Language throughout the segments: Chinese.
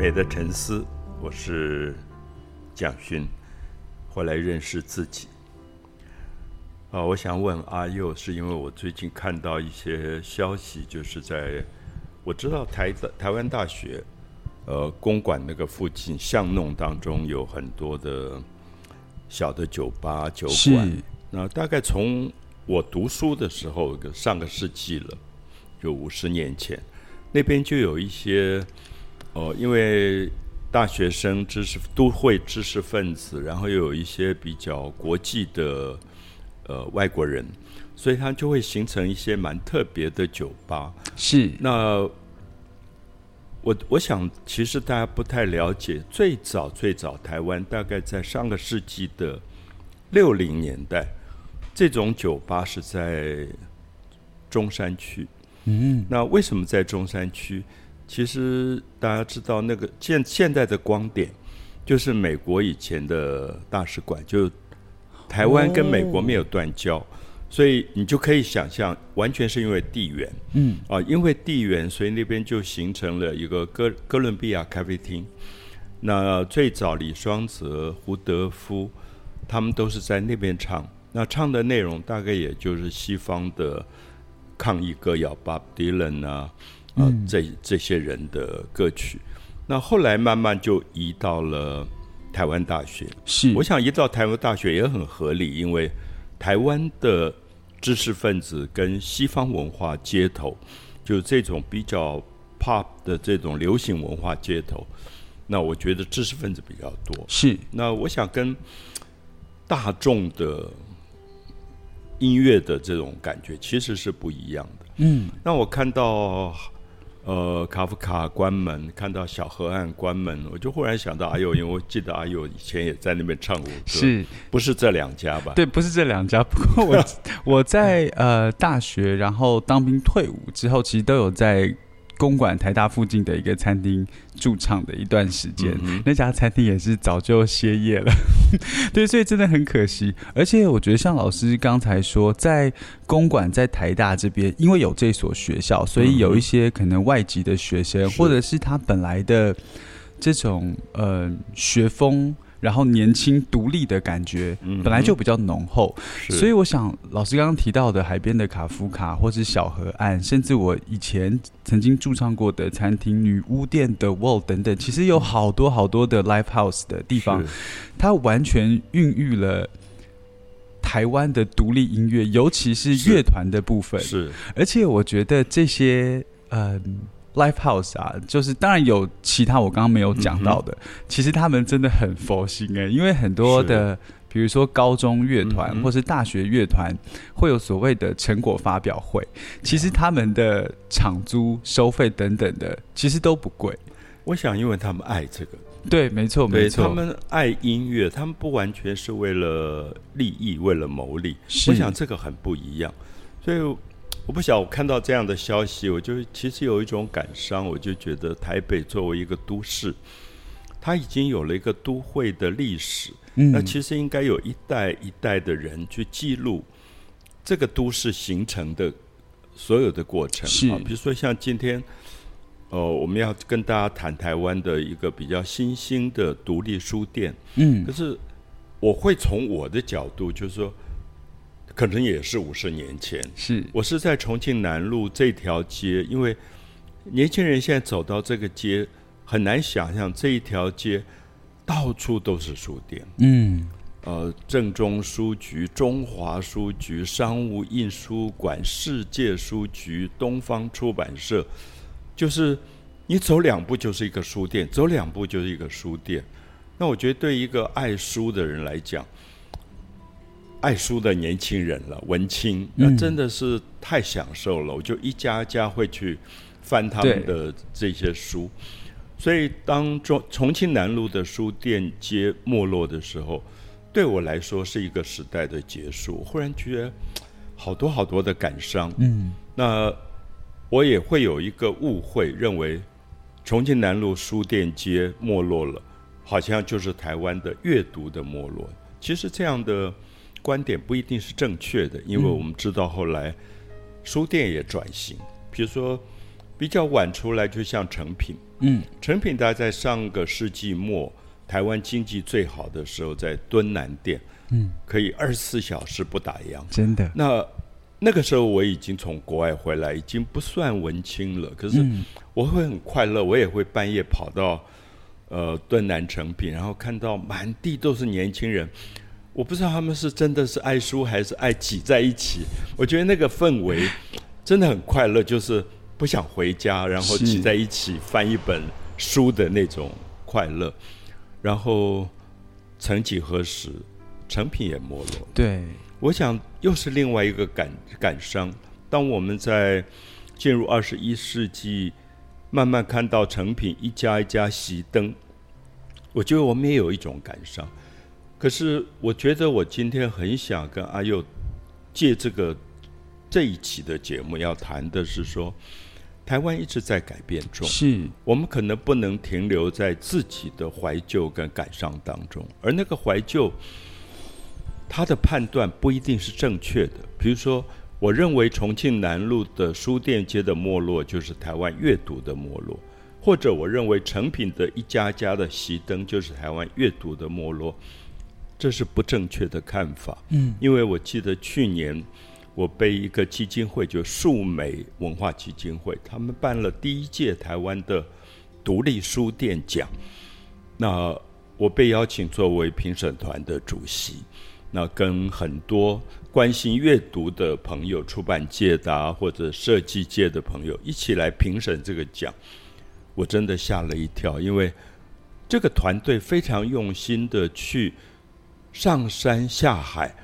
美的沉思，我是蒋勋，回来认识自己。啊，我想问阿佑，是因为我最近看到一些消息，就是在我知道台台湾大学，呃，公馆那个附近巷弄当中有很多的小的酒吧酒馆。那大概从我读书的时候，上个世纪了，就五十年前，那边就有一些。哦，因为大学生、知识都会知识分子，然后又有一些比较国际的呃外国人，所以他就会形成一些蛮特别的酒吧。是，那我我想，其实大家不太了解，最早最早台湾大概在上个世纪的六零年代，这种酒吧是在中山区。嗯，那为什么在中山区？其实大家知道，那个现现在的光点，就是美国以前的大使馆，就台湾跟美国没有断交，所以你就可以想象，完全是因为地缘，嗯，啊，因为地缘，所以那边就形成了一个哥哥伦比亚咖啡厅。那最早李双泽、胡德夫他们都是在那边唱，那唱的内容大概也就是西方的抗议歌谣，Bob Dylan 啊。啊，这这些人的歌曲，那后来慢慢就移到了台湾大学。是，我想移到台湾大学也很合理，因为台湾的知识分子跟西方文化街头，就这种比较 pop 的这种流行文化街头，那我觉得知识分子比较多。是，那我想跟大众的音乐的这种感觉其实是不一样的。嗯，那我看到。呃，卡夫卡关门，看到小河岸关门，我就忽然想到阿佑，因为我记得阿佑以前也在那边唱过歌，是不是这两家吧？对，不是这两家。不过我 我在呃大学，然后当兵退伍之后，其实都有在。公馆台大附近的一个餐厅驻唱的一段时间，那家餐厅也是早就歇业了。对，所以真的很可惜。而且我觉得，像老师刚才说，在公馆在台大这边，因为有这所学校，所以有一些可能外籍的学生，或者是他本来的这种呃学风。然后年轻独立的感觉本来就比较浓厚，所以我想老师刚刚提到的海边的卡夫卡，或是小河岸，甚至我以前曾经驻唱过的餐厅女巫店的 Wall 等等，其实有好多好多的 Live House 的地方，它完全孕育了台湾的独立音乐，尤其是乐团的部分。是，而且我觉得这些嗯。Live House 啊，就是当然有其他我刚刚没有讲到的，其实他们真的很佛心哎，因为很多的，比如说高中乐团或是大学乐团，会有所谓的成果发表会，其实他们的场租收费等等的，其实都不贵。我想，因为他们爱这个，对，没错，没错，他们爱音乐，他们不完全是为了利益，为了牟利。我想这个很不一样，所以。我不晓，我看到这样的消息，我就其实有一种感伤。我就觉得台北作为一个都市，它已经有了一个都会的历史。那其实应该有一代一代的人去记录这个都市形成的所有的过程。是，比如说像今天，呃，我们要跟大家谈台湾的一个比较新兴的独立书店。嗯，可是我会从我的角度，就是说。可能也是五十年前，是我是在重庆南路这条街，因为年轻人现在走到这个街很难想象这一条街到处都是书店，嗯，呃，正中书局、中华书局、商务印书馆、世界书局、东方出版社，就是你走两步就是一个书店，走两步就是一个书店。那我觉得对一个爱书的人来讲。爱书的年轻人了，文青，那真的是太享受了。我就一家一家会去翻他们的这些书，所以当重重庆南路的书店街没落的时候，对我来说是一个时代的结束。忽然觉得好多好多的感伤。嗯，那我也会有一个误会，认为重庆南路书店街没落了，好像就是台湾的阅读的没落。其实这样的。观点不一定是正确的，因为我们知道后来书店也转型。比如说，比较晚出来，就像成品。嗯，成品大概在上个世纪末，台湾经济最好的时候，在敦南店，嗯，可以二十四小时不打烊。真的。那那个时候我已经从国外回来，已经不算文青了。可是我会很快乐，我也会半夜跑到呃敦南成品，然后看到满地都是年轻人。我不知道他们是真的是爱书，还是爱挤在一起。我觉得那个氛围 真的很快乐，就是不想回家，然后挤在一起翻一本书的那种快乐。然后曾几何时，成品也没落。对，我想又是另外一个感感伤。当我们在进入二十一世纪，慢慢看到成品一家一家熄灯，我觉得我们也有一种感伤。可是，我觉得我今天很想跟阿佑借这个这一期的节目，要谈的是说，台湾一直在改变中，是我们可能不能停留在自己的怀旧跟感伤当中，而那个怀旧，他的判断不一定是正确的。比如说，我认为重庆南路的书店街的没落就是台湾阅读的没落，或者我认为成品的一家家的熄灯就是台湾阅读的没落。这是不正确的看法。嗯，因为我记得去年我被一个基金会，就数美文化基金会，他们办了第一届台湾的独立书店奖。那我被邀请作为评审团的主席，那跟很多关心阅读的朋友、出版界的或者设计界的朋友一起来评审这个奖。我真的吓了一跳，因为这个团队非常用心的去。上山下海，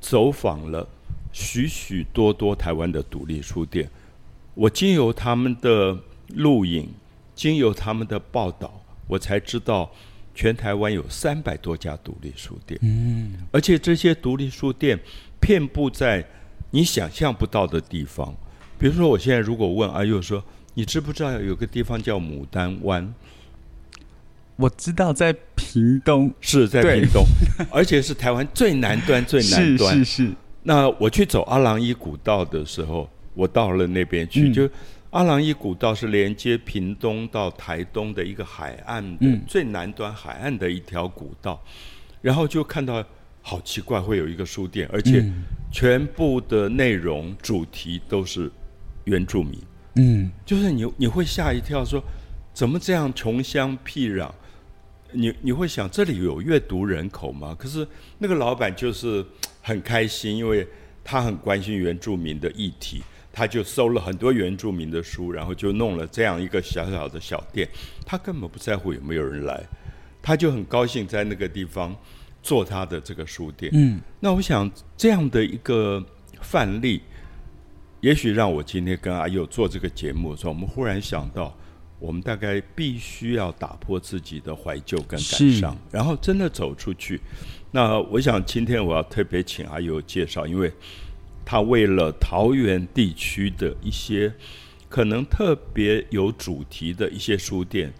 走访了许许多多台湾的独立书店。我经由他们的录影，经由他们的报道，我才知道全台湾有三百多家独立书店。嗯，而且这些独立书店遍布在你想象不到的地方。比如说，我现在如果问阿佑说：“你知不知道有个地方叫牡丹湾？”我知道在屏东，是在屏东，而且是台湾最南端最南端。是是是。那我去走阿郎伊古道的时候，我到了那边去，就阿郎伊古道是连接屏东到台东的一个海岸的最南端海岸的一条古道，然后就看到好奇怪，会有一个书店，而且全部的内容主题都是原住民。嗯，就是你你会吓一跳，说怎么这样穷乡僻壤？你你会想这里有阅读人口吗？可是那个老板就是很开心，因为他很关心原住民的议题，他就收了很多原住民的书，然后就弄了这样一个小小的小店。他根本不在乎有没有人来，他就很高兴在那个地方做他的这个书店。嗯，那我想这样的一个范例，也许让我今天跟阿佑做这个节目的时候，我们忽然想到。我们大概必须要打破自己的怀旧跟感伤，然后真的走出去。那我想今天我要特别请阿友介绍，因为他为了桃园地区的一些可能特别有主题的一些书店，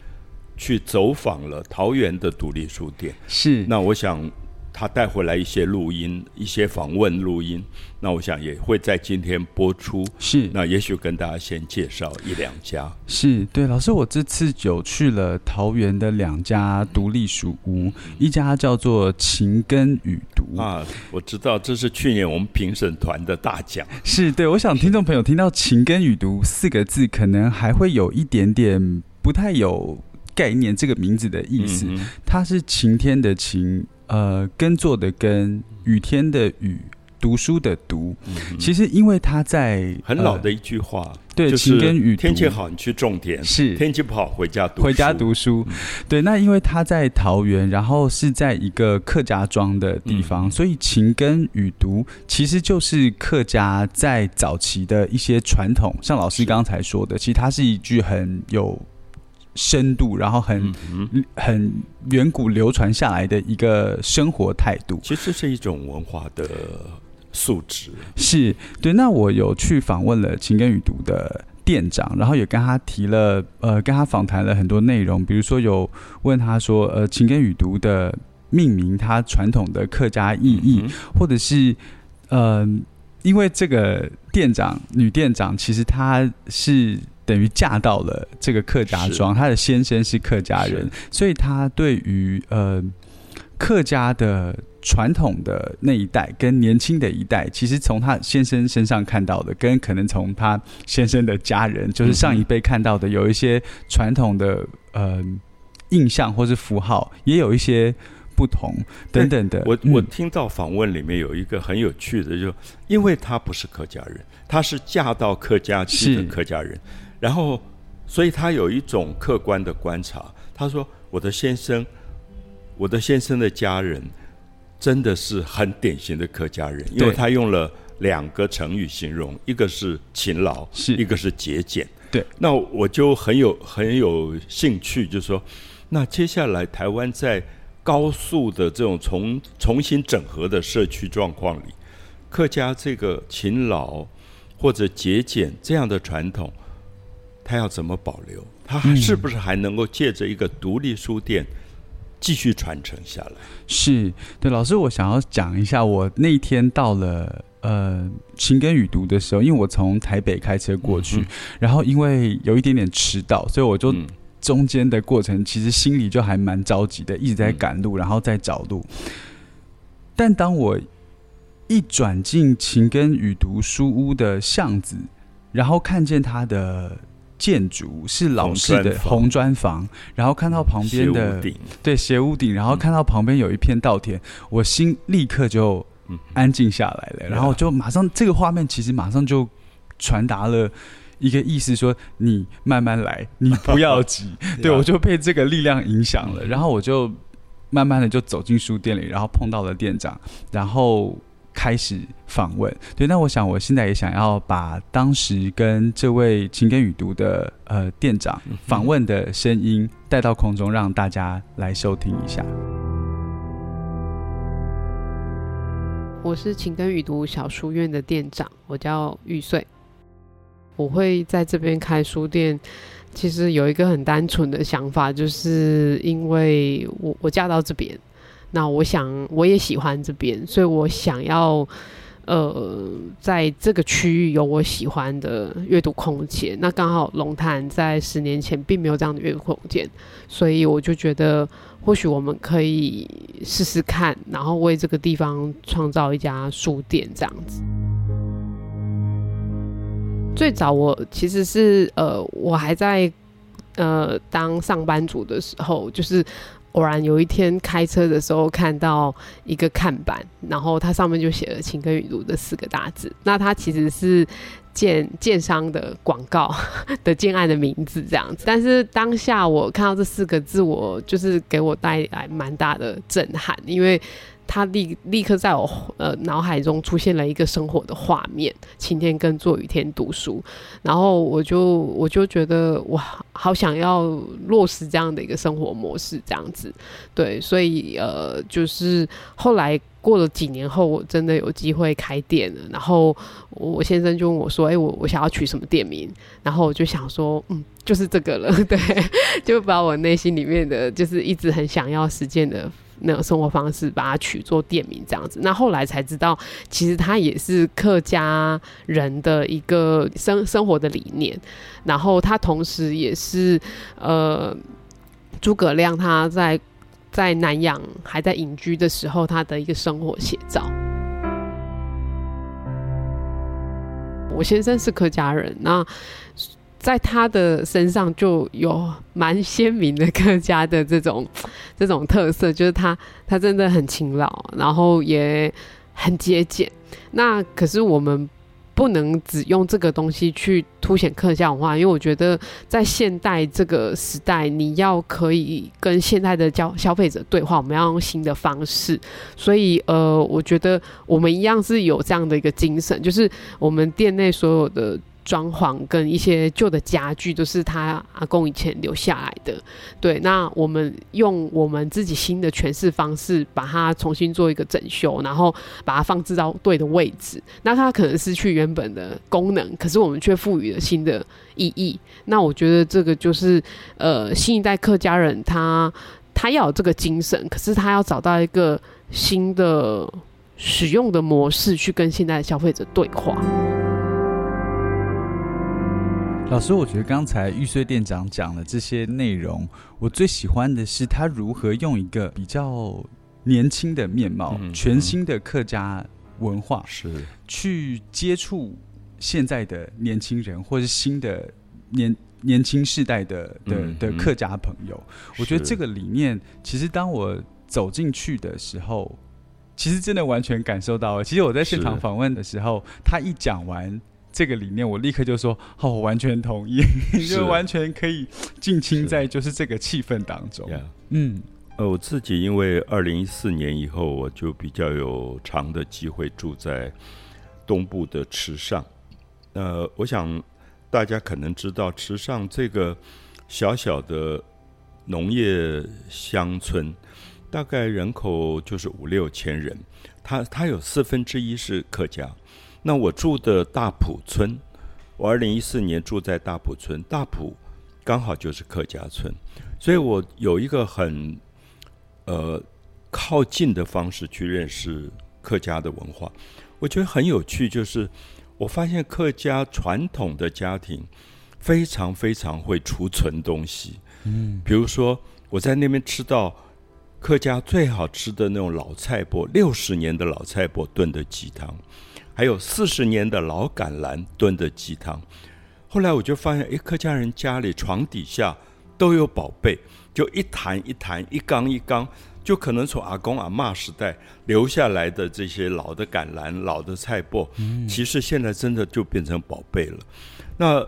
去走访了桃园的独立书店。是，那我想。他带回来一些录音，一些访问录音，那我想也会在今天播出。是，那也许跟大家先介绍一两家。是对，老师，我这次有去了桃园的两家独立书屋，一家叫做情根与读啊，我知道这是去年我们评审团的大奖。是对，我想听众朋友听到情根与读四个字，可能还会有一点点不太有概念，这个名字的意思，它是晴天的晴。呃，耕作的耕，雨天的雨，读书的读。其实，因为他在很老的一句话，对，晴跟雨，天气好你去种田，是天气不好回家读回家读书。对，那因为他在桃园，然后是在一个客家庄的地方，所以晴跟雨读其实就是客家在早期的一些传统。像老师刚才说的，其实它是一句很有。深度，然后很很远古流传下来的一个生活态度，其实是一种文化的素质。是对。那我有去访问了情根与读的店长，然后也跟他提了，呃，跟他访谈了很多内容，比如说有问他说，呃，情根与读的命名，它传统的客家意义，或者是，呃，因为这个店长女店长，其实她是。等于嫁到了这个客家庄，她的先生是客家人，所以她对于呃客家的传统的那一代跟年轻的一代，其实从她先生身上看到的，跟可能从她先生的家人，就是上一辈看到的，有一些传统的呃印象或是符号，也有一些。不同等等的，我我听到访问里面有一个很有趣的，就因为她不是客家人，她是嫁到客家去的客家人，然后所以他有一种客观的观察。他说：“我的先生，我的先生的家人真的是很典型的客家人，因为他用了两个成语形容，一个是勤劳，是一个是节俭。对，那我就很有很有兴趣，就是说，那接下来台湾在。高速的这种重重新整合的社区状况里，客家这个勤劳或者节俭这样的传统，他要怎么保留？他是不是还能够借着一个独立书店继续传承下来？是对，老师，我想要讲一下，我那天到了呃情根语读的时候，因为我从台北开车过去，然后因为有一点点迟到，所以我就。中间的过程其实心里就还蛮着急的，一直在赶路，然后在找路。但当我一转进情根语读书屋的巷子，然后看见他的建筑是老式的红砖房，然后看到旁边的对斜屋顶，然后看到旁边有一片稻田，我心立刻就安静下来了。然后就马上这个画面其实马上就传达了。一个意思说，你慢慢来，你不要急。对我就被这个力量影响了，然后我就慢慢的就走进书店里，然后碰到了店长，然后开始访问。对，那我想我现在也想要把当时跟这位情根语读的呃店长访问的声音带到空中，让大家来收听一下。我是情根语读小书院的店长，我叫玉穗。我会在这边开书店，其实有一个很单纯的想法，就是因为我我嫁到这边，那我想我也喜欢这边，所以我想要呃在这个区域有我喜欢的阅读空间。那刚好龙潭在十年前并没有这样的阅读空间，所以我就觉得或许我们可以试试看，然后为这个地方创造一家书店这样子。最早我其实是呃，我还在呃当上班族的时候，就是偶然有一天开车的时候看到一个看板，然后它上面就写了“情根雨露”的四个大字。那它其实是建建商的广告 的建案的名字这样子。但是当下我看到这四个字，我就是给我带来蛮大的震撼，因为。他立立刻在我呃脑海中出现了一个生活的画面：晴天跟做雨天读书。然后我就我就觉得哇，好想要落实这样的一个生活模式，这样子。对，所以呃，就是后来过了几年后，我真的有机会开店了。然后我先生就问我说：“哎，我我想要取什么店名？”然后我就想说：“嗯，就是这个了。”对，就把我内心里面的就是一直很想要实践的。那个生活方式，把它取做店名这样子。那后来才知道，其实它也是客家人的一个生生活的理念。然后它同时也是呃诸葛亮他在在南阳还在隐居的时候，他的一个生活写照。我先生是客家人，那。在他的身上就有蛮鲜明的客家的这种 这种特色，就是他他真的很勤劳，然后也很节俭。那可是我们不能只用这个东西去凸显客家文化，因为我觉得在现代这个时代，你要可以跟现代的消消费者对话，我们要用新的方式。所以呃，我觉得我们一样是有这样的一个精神，就是我们店内所有的。装潢跟一些旧的家具都是他阿公以前留下来的，对。那我们用我们自己新的诠释方式，把它重新做一个整修，然后把它放置到对的位置。那它可能失去原本的功能，可是我们却赋予了新的意义。那我觉得这个就是呃，新一代客家人他他要有这个精神，可是他要找到一个新的使用的模式，去跟现在的消费者对话。老师，我觉得刚才玉碎店长讲的这些内容，我最喜欢的是他如何用一个比较年轻的面貌、全新的客家文化，是去接触现在的年轻人，或是新的年年轻世代的的的客家朋友。我觉得这个理念，其实当我走进去的时候，其实真的完全感受到了。其实我在现场访问的时候，他一讲完。这个理念，我立刻就说：“哦，我完全同意，就完全可以尽情在就是这个气氛当中。”嗯，呃，我自己因为二零一四年以后，我就比较有长的机会住在东部的池上。呃，我想大家可能知道，池上这个小小的农业乡村，大概人口就是五六千人，它它有四分之一是客家。那我住的大埔村，我二零一四年住在大埔村，大埔刚好就是客家村，所以我有一个很呃靠近的方式去认识客家的文化。我觉得很有趣，就是我发现客家传统的家庭非常非常会储存东西。嗯，比如说我在那边吃到客家最好吃的那种老菜脯，六十年的老菜脯炖的鸡汤。还有四十年的老橄榄炖的鸡汤，后来我就发现，哎，客家人家里床底下都有宝贝，就一坛一坛、一缸一缸，就可能从阿公阿妈时代留下来的这些老的橄榄、老的菜脯，其实现在真的就变成宝贝了。那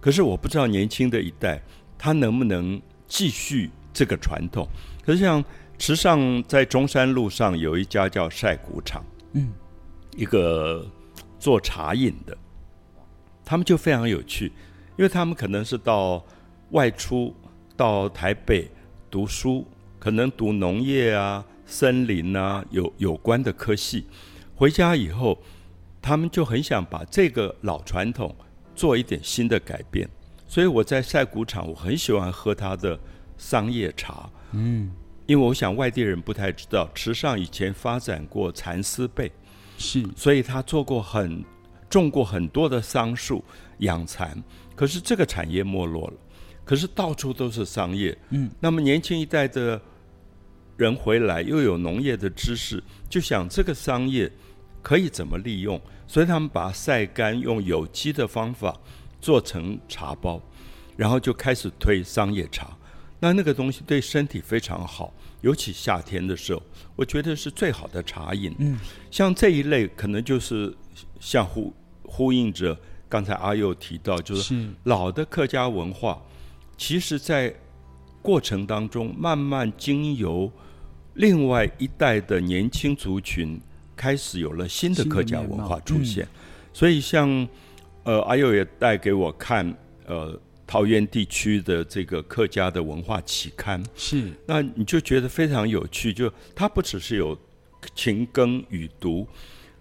可是我不知道年轻的一代他能不能继续这个传统。可是像池上在中山路上有一家叫晒谷场，嗯。一个做茶饮的，他们就非常有趣，因为他们可能是到外出到台北读书，可能读农业啊、森林啊有有关的科系，回家以后，他们就很想把这个老传统做一点新的改变，所以我在晒谷场，我很喜欢喝他的桑叶茶，嗯，因为我想外地人不太知道，池上以前发展过蚕丝被。是，所以他做过很种过很多的桑树养蚕，可是这个产业没落了，可是到处都是桑叶，嗯，那么年轻一代的人回来又有农业的知识，就想这个桑叶可以怎么利用，所以他们把它晒干，用有机的方法做成茶包，然后就开始推桑叶茶，那那个东西对身体非常好。尤其夏天的时候，我觉得是最好的茶饮。嗯，像这一类，可能就是像呼呼应着刚才阿佑提到，就是老的客家文化，其实在过程当中慢慢经由另外一代的年轻族群开始有了新的客家文化出现。所以，像呃阿佑也带给我看呃。桃园地区的这个客家的文化期刊。是，那你就觉得非常有趣，就它不只是有勤耕与读，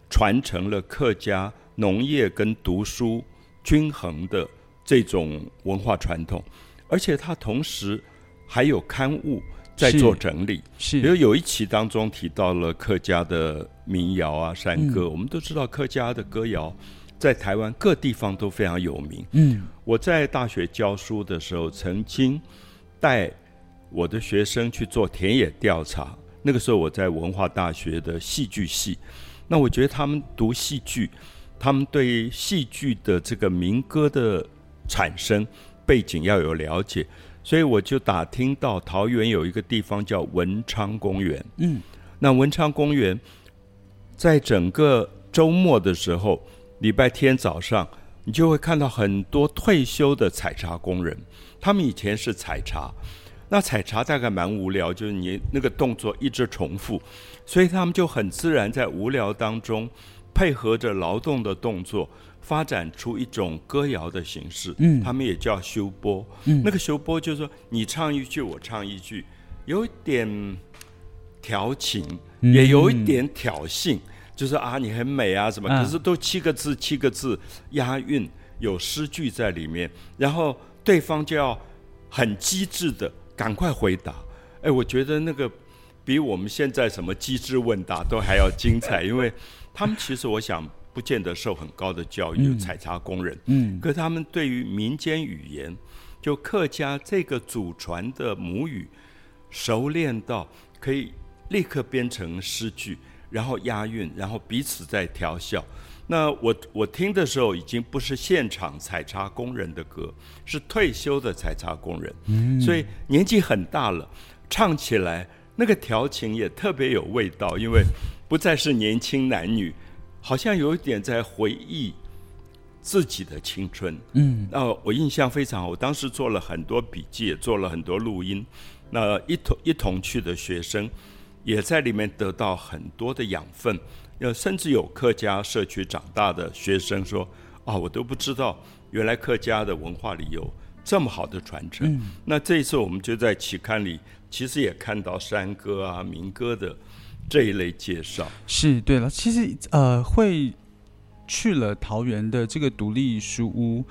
传承了客家农业跟读书均衡的这种文化传统，而且它同时还有刊物在做整理，是，比如有一期当中提到了客家的民谣啊山歌，我们都知道客家的歌谣。在台湾各地方都非常有名。嗯，我在大学教书的时候，曾经带我的学生去做田野调查。那个时候我在文化大学的戏剧系，那我觉得他们读戏剧，他们对戏剧的这个民歌的产生背景要有了解，所以我就打听到桃园有一个地方叫文昌公园。嗯，那文昌公园在整个周末的时候。礼拜天早上，你就会看到很多退休的采茶工人。他们以前是采茶，那采茶大概蛮无聊，就是你那个动作一直重复，所以他们就很自然在无聊当中，配合着劳动的动作，发展出一种歌谣的形式。嗯，他们也叫修波。嗯，那个修波就是说，你唱一句，我唱一句，有一点调情，也有一点挑衅。就是啊，你很美啊，什么？可是都七个字，七个字押韵，有诗句在里面。然后对方就要很机智的赶快回答。哎，我觉得那个比我们现在什么机智问答都还要精彩，因为他们其实我想不见得受很高的教育，采茶工人。嗯，可他们对于民间语言，就客家这个祖传的母语，熟练到可以立刻编成诗句，然后押韵，然后彼此在调笑。那我我听的时候，已经不是现场采茶工人的歌，是退休的采茶工人。嗯，所以年纪很大了，唱起来那个调情也特别有味道，因为。不再是年轻男女，好像有一点在回忆自己的青春。嗯，那我印象非常好，我当时做了很多笔记，也做了很多录音。那一同一同去的学生，也在里面得到很多的养分。呃，甚至有客家社区长大的学生说：“啊，我都不知道，原来客家的文化里有这么好的传承。”那这一次我们就在期刊里，其实也看到山歌啊、民歌的。这一类介绍是对了，其实呃，会去了桃园的这个独立书屋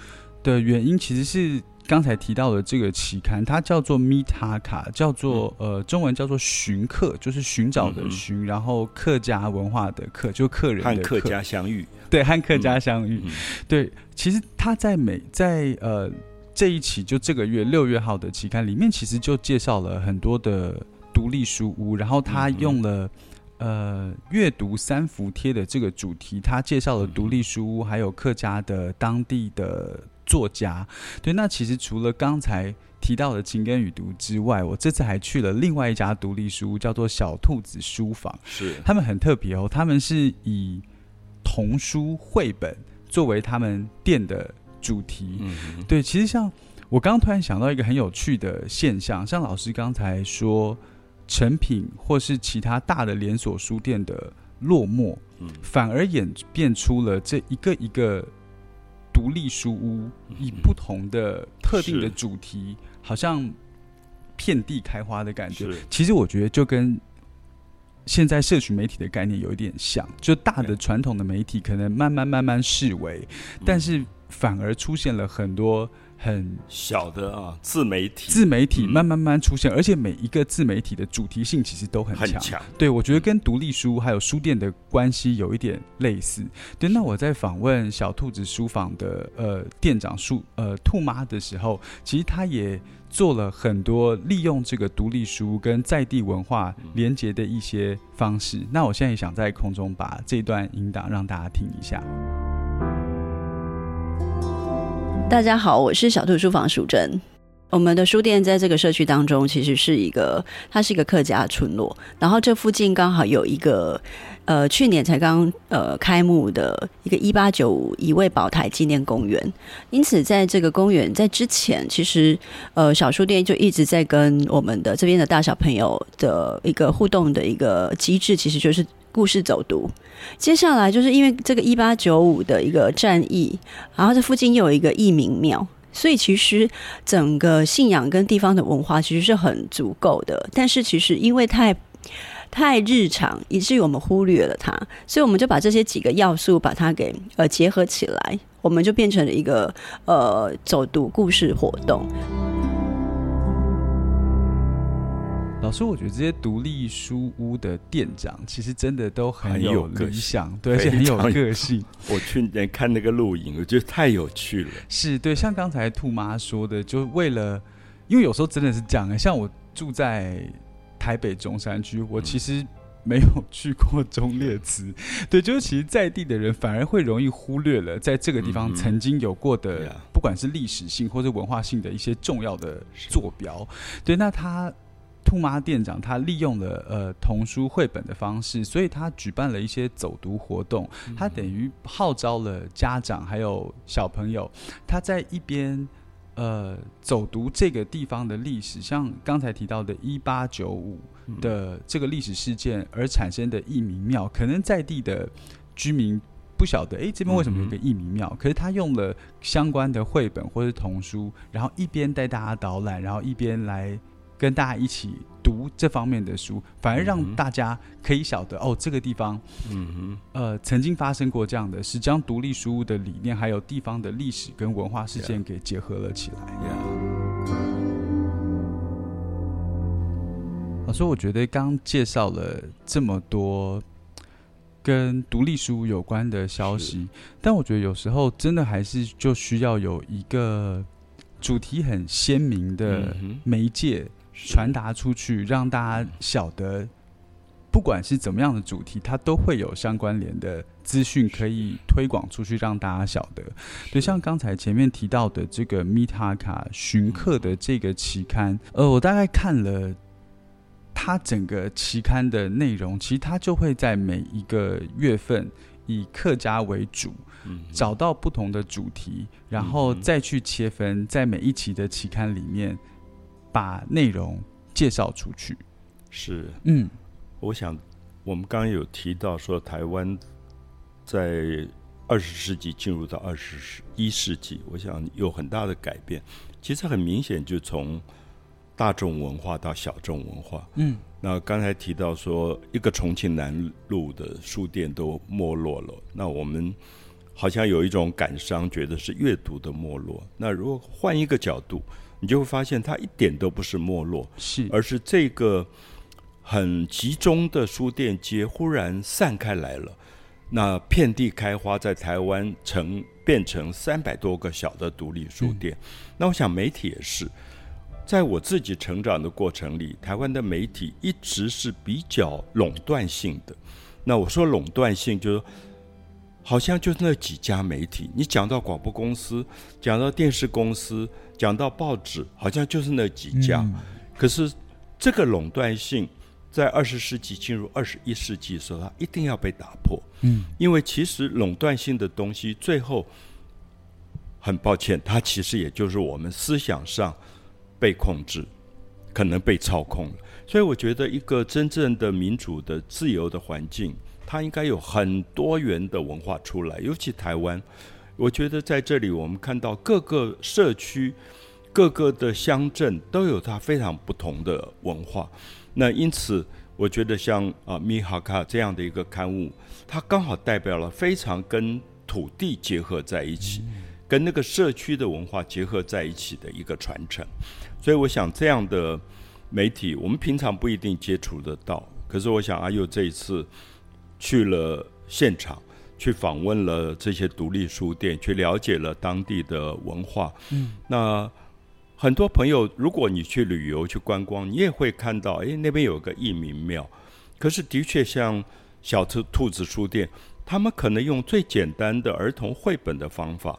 的原因，其实是刚才提到的这个期刊，它叫做米塔卡，叫做呃中文叫做寻客，就是寻找的寻，然后客家文化的客，就客人和客家相遇，对，和客家相遇，对，其实他在每在呃这一期就这个月六月号的期刊里面，其实就介绍了很多的。独立书屋，然后他用了呃阅读三伏贴的这个主题，他介绍了独立书屋，还有客家的当地的作家。对，那其实除了刚才提到的情根与读之外，我这次还去了另外一家独立书屋，叫做小兔子书房。是，他们很特别哦，他们是以童书绘本作为他们店的主题。嗯，对，其实像我刚刚突然想到一个很有趣的现象，像老师刚才说。成品或是其他大的连锁书店的落寞，嗯，反而演变出了这一个一个独立书屋，以不同的特定的主题，好像遍地开花的感觉。其实我觉得就跟现在社群媒体的概念有一点像，就大的传统的媒体可能慢慢慢慢式微，但是反而出现了很多。很小的啊，自媒体，自媒体慢慢慢出现，而且每一个自媒体的主题性其实都很强。对，我觉得跟独立书还有书店的关系有一点类似。对，那我在访问小兔子书房的呃店长树呃兔妈的时候，其实他也做了很多利用这个独立书跟在地文化连接的一些方式。那我现在也想在空中把这段引导让大家听一下。大家好，我是小兔书房淑珍。我们的书店在这个社区当中，其实是一个，它是一个客家村落。然后这附近刚好有一个，呃，去年才刚呃开幕的一个一八九五一位宝台纪念公园。因此，在这个公园在之前，其实呃小书店就一直在跟我们的这边的大小朋友的一个互动的一个机制，其实就是。故事走读，接下来就是因为这个一八九五的一个战役，然后这附近又有一个义民庙，所以其实整个信仰跟地方的文化其实是很足够的。但是其实因为太太日常，以至于我们忽略了它，所以我们就把这些几个要素把它给呃结合起来，我们就变成了一个呃走读故事活动。老师，我觉得这些独立书屋的店长其实真的都很有理想，对，而且很有个性。我去年看那个录影，我觉得太有趣了。是对，像刚才兔妈说的，就为了，因为有时候真的是这样。像我住在台北中山区，我其实没有去过中烈祠，对，就是其实在地的人反而会容易忽略了在这个地方曾经有过的，不管是历史性或者文化性的一些重要的坐标。对，那他。兔妈店长他利用了呃童书绘本的方式，所以他举办了一些走读活动。他等于号召了家长还有小朋友，他在一边呃走读这个地方的历史，像刚才提到的一八九五的这个历史事件而产生的义民庙，可能在地的居民不晓得，哎，这边为什么有个义民庙？可是他用了相关的绘本或是童书，然后一边带大家导览，然后一边来。跟大家一起读这方面的书，反而让大家可以晓得哦，这个地方，嗯哼，呃，曾经发生过这样的事，将独立书屋的理念，还有地方的历史跟文化事件给结合了起来。老师，我觉得刚介绍了这么多跟独立书有关的消息，但我觉得有时候真的还是就需要有一个主题很鲜明的媒介传达出去，让大家晓得。不管是怎么样的主题，它都会有相关联的资讯可以推广出去，让大家晓得。就像刚才前面提到的这个《米塔卡寻客》的这个期刊，呃，我大概看了它整个期刊的内容，其实它就会在每一个月份以客家为主，找到不同的主题，然后再去切分，在每一期的期刊里面把内容介绍出去。是，嗯。我想，我们刚刚有提到说，台湾在二十世纪进入到二十一世纪，我想有很大的改变。其实很明显，就从大众文化到小众文化。嗯，那刚才提到说，一个重庆南路的书店都没落了，那我们好像有一种感伤，觉得是阅读的没落。那如果换一个角度，你就会发现，它一点都不是没落，是而是这个。很集中的书店街忽然散开来了，那遍地开花，在台湾成变成三百多个小的独立书店。那我想媒体也是，在我自己成长的过程里，台湾的媒体一直是比较垄断性的。那我说垄断性，就是好像就那几家媒体。你讲到广播公司，讲到电视公司，讲到报纸，好像就是那几家。可是这个垄断性。在二十世纪进入二十一世纪的时候，它一定要被打破。嗯，因为其实垄断性的东西，最后很抱歉，它其实也就是我们思想上被控制，可能被操控了。所以，我觉得一个真正的民主的、自由的环境，它应该有很多元的文化出来。尤其台湾，我觉得在这里，我们看到各个社区、各个的乡镇都有它非常不同的文化。那因此，我觉得像啊《米哈卡》这样的一个刊物，它刚好代表了非常跟土地结合在一起，跟那个社区的文化结合在一起的一个传承。所以，我想这样的媒体，我们平常不一定接触得到。可是，我想阿佑这一次去了现场，去访问了这些独立书店，去了解了当地的文化。嗯，那。很多朋友，如果你去旅游去观光，你也会看到，哎，那边有个义民庙。可是，的确像小兔兔子书店，他们可能用最简单的儿童绘本的方法，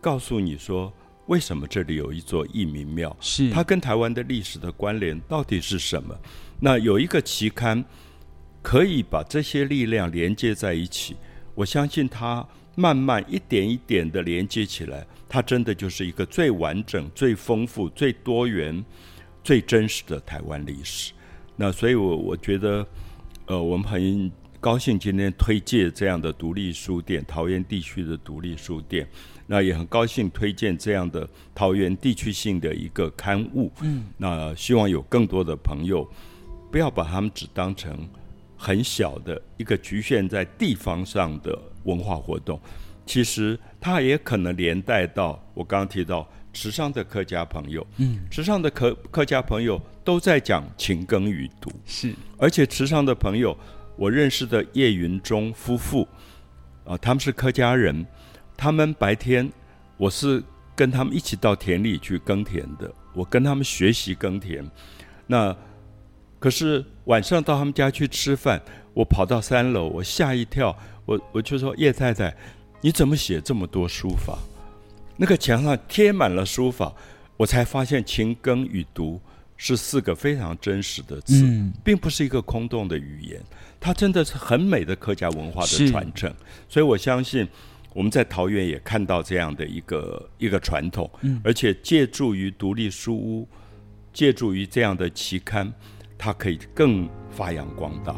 告诉你说，为什么这里有一座义民庙？是它跟台湾的历史的关联到底是什么？那有一个期刊可以把这些力量连接在一起，我相信它。慢慢一点一点的连接起来，它真的就是一个最完整、最丰富、最多元、最真实的台湾历史。那所以，我我觉得，呃，我们很高兴今天推介这样的独立书店，桃园地区的独立书店。那也很高兴推荐这样的桃园地区性的一个刊物。嗯，那希望有更多的朋友不要把他们只当成很小的一个局限在地方上的。文化活动，其实它也可能连带到我刚刚提到池上的客家朋友，嗯，池上的客客家朋友都在讲勤耕与读，是，而且池上的朋友，我认识的叶云中夫妇，啊，他们是客家人，他们白天我是跟他们一起到田里去耕田的，我跟他们学习耕田，那可是晚上到他们家去吃饭，我跑到三楼，我吓一跳。我我就说叶太太，你怎么写这么多书法？那个墙上贴满了书法，我才发现“勤耕与读”是四个非常真实的字，并不是一个空洞的语言。它真的是很美的客家文化的传承。所以我相信我们在桃园也看到这样的一个一个传统，而且借助于独立书屋，借助于这样的期刊，它可以更发扬光大。